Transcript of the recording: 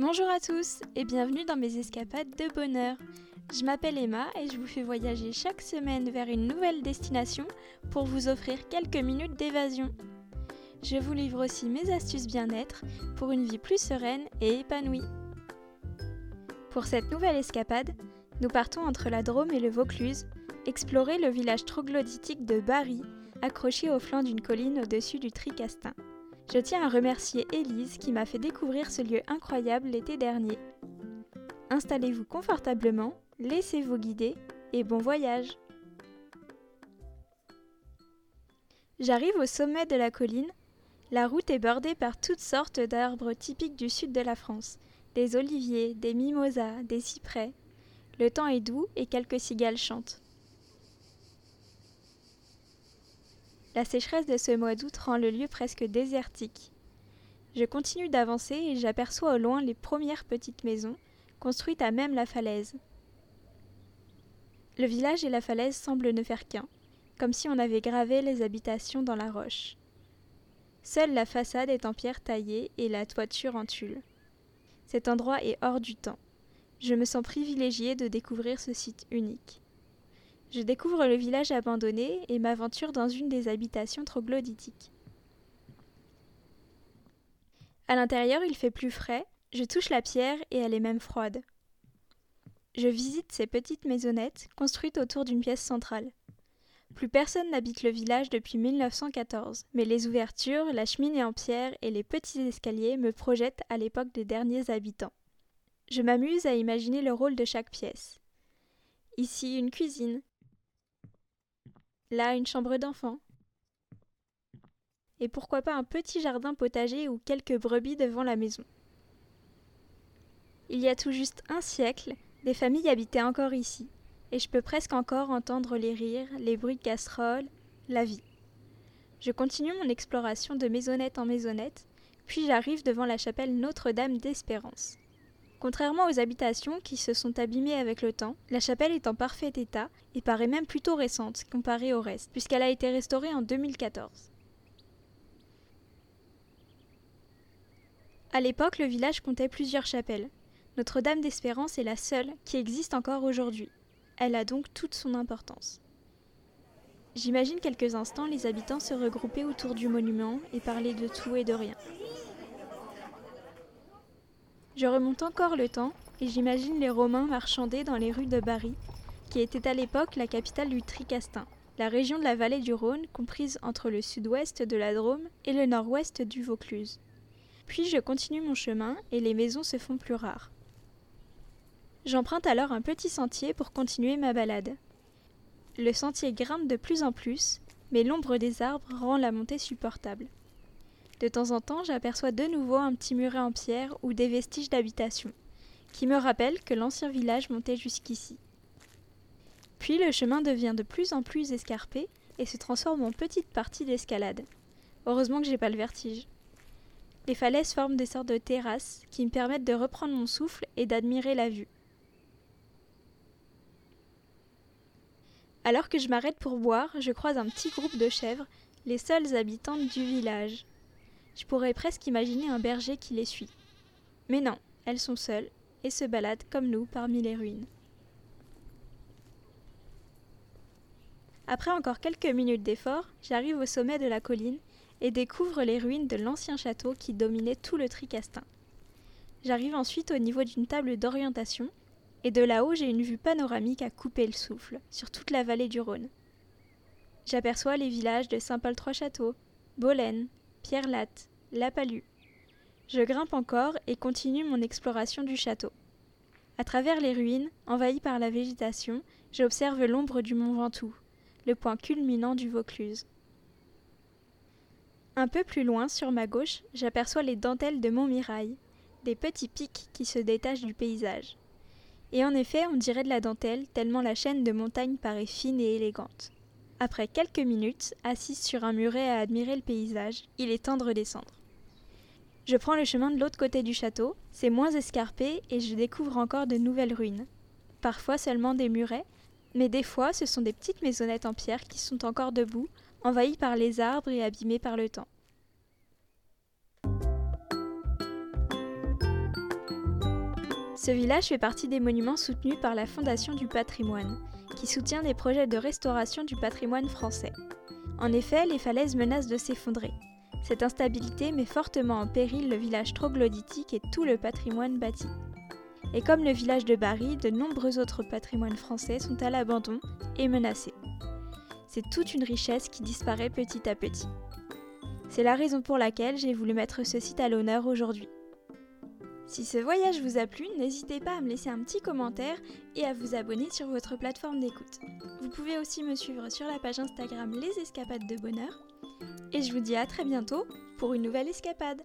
Bonjour à tous et bienvenue dans mes escapades de bonheur. Je m'appelle Emma et je vous fais voyager chaque semaine vers une nouvelle destination pour vous offrir quelques minutes d'évasion. Je vous livre aussi mes astuces bien-être pour une vie plus sereine et épanouie. Pour cette nouvelle escapade, nous partons entre la Drôme et le Vaucluse, explorer le village troglodytique de Bari, accroché au flanc d'une colline au-dessus du Tricastin. Je tiens à remercier Élise qui m'a fait découvrir ce lieu incroyable l'été dernier. Installez-vous confortablement, laissez-vous guider et bon voyage J'arrive au sommet de la colline. La route est bordée par toutes sortes d'arbres typiques du sud de la France. Des oliviers, des mimosas, des cyprès. Le temps est doux et quelques cigales chantent. La sécheresse de ce mois d'août rend le lieu presque désertique. Je continue d'avancer et j'aperçois au loin les premières petites maisons, construites à même la falaise. Le village et la falaise semblent ne faire qu'un, comme si on avait gravé les habitations dans la roche. Seule la façade est en pierre taillée et la toiture en tulle. Cet endroit est hors du temps. Je me sens privilégiée de découvrir ce site unique. Je découvre le village abandonné et m'aventure dans une des habitations troglodytiques. À l'intérieur, il fait plus frais, je touche la pierre et elle est même froide. Je visite ces petites maisonnettes construites autour d'une pièce centrale. Plus personne n'habite le village depuis 1914, mais les ouvertures, la cheminée en pierre et les petits escaliers me projettent à l'époque des derniers habitants. Je m'amuse à imaginer le rôle de chaque pièce. Ici une cuisine, Là, une chambre d'enfant. Et pourquoi pas un petit jardin potager ou quelques brebis devant la maison. Il y a tout juste un siècle, des familles habitaient encore ici, et je peux presque encore entendre les rires, les bruits de casseroles, la vie. Je continue mon exploration de maisonnette en maisonnette, puis j'arrive devant la chapelle Notre-Dame d'Espérance. Contrairement aux habitations qui se sont abîmées avec le temps, la chapelle est en parfait état et paraît même plutôt récente comparée au reste, puisqu'elle a été restaurée en 2014. À l'époque, le village comptait plusieurs chapelles. Notre-Dame d'Espérance est la seule qui existe encore aujourd'hui. Elle a donc toute son importance. J'imagine quelques instants les habitants se regrouper autour du monument et parler de tout et de rien. Je remonte encore le temps et j'imagine les Romains marchander dans les rues de Bari, qui était à l'époque la capitale du Tricastin, la région de la vallée du Rhône comprise entre le sud-ouest de la Drôme et le nord-ouest du Vaucluse. Puis je continue mon chemin et les maisons se font plus rares. J'emprunte alors un petit sentier pour continuer ma balade. Le sentier grimpe de plus en plus, mais l'ombre des arbres rend la montée supportable. De temps en temps, j'aperçois de nouveau un petit muret en pierre ou des vestiges d'habitation, qui me rappellent que l'ancien village montait jusqu'ici. Puis le chemin devient de plus en plus escarpé et se transforme en petite partie d'escalade. Heureusement que j'ai pas le vertige. Les falaises forment des sortes de terrasses qui me permettent de reprendre mon souffle et d'admirer la vue. Alors que je m'arrête pour boire, je croise un petit groupe de chèvres, les seules habitantes du village. Je pourrais presque imaginer un berger qui les suit. Mais non, elles sont seules et se baladent comme nous parmi les ruines. Après encore quelques minutes d'effort, j'arrive au sommet de la colline et découvre les ruines de l'ancien château qui dominait tout le Tricastin. J'arrive ensuite au niveau d'une table d'orientation et de là-haut j'ai une vue panoramique à couper le souffle sur toute la vallée du Rhône. J'aperçois les villages de Saint-Paul-Trois-Châteaux, Bolène, Pierre-Latte, La Palue. Je grimpe encore et continue mon exploration du château. À travers les ruines, envahies par la végétation, j'observe l'ombre du mont Ventoux, le point culminant du Vaucluse. Un peu plus loin, sur ma gauche, j'aperçois les dentelles de Montmirail, des petits pics qui se détachent du paysage. Et en effet, on dirait de la dentelle, tellement la chaîne de montagnes paraît fine et élégante. Après quelques minutes, assise sur un muret à admirer le paysage, il est temps de redescendre. Je prends le chemin de l'autre côté du château, c'est moins escarpé et je découvre encore de nouvelles ruines. Parfois seulement des murets, mais des fois ce sont des petites maisonnettes en pierre qui sont encore debout, envahies par les arbres et abîmées par le temps. Ce village fait partie des monuments soutenus par la Fondation du patrimoine, qui soutient des projets de restauration du patrimoine français. En effet, les falaises menacent de s'effondrer. Cette instabilité met fortement en péril le village troglodytique et tout le patrimoine bâti. Et comme le village de Bari, de nombreux autres patrimoines français sont à l'abandon et menacés. C'est toute une richesse qui disparaît petit à petit. C'est la raison pour laquelle j'ai voulu mettre ce site à l'honneur aujourd'hui. Si ce voyage vous a plu, n'hésitez pas à me laisser un petit commentaire et à vous abonner sur votre plateforme d'écoute. Vous pouvez aussi me suivre sur la page Instagram Les Escapades de Bonheur. Et je vous dis à très bientôt pour une nouvelle escapade.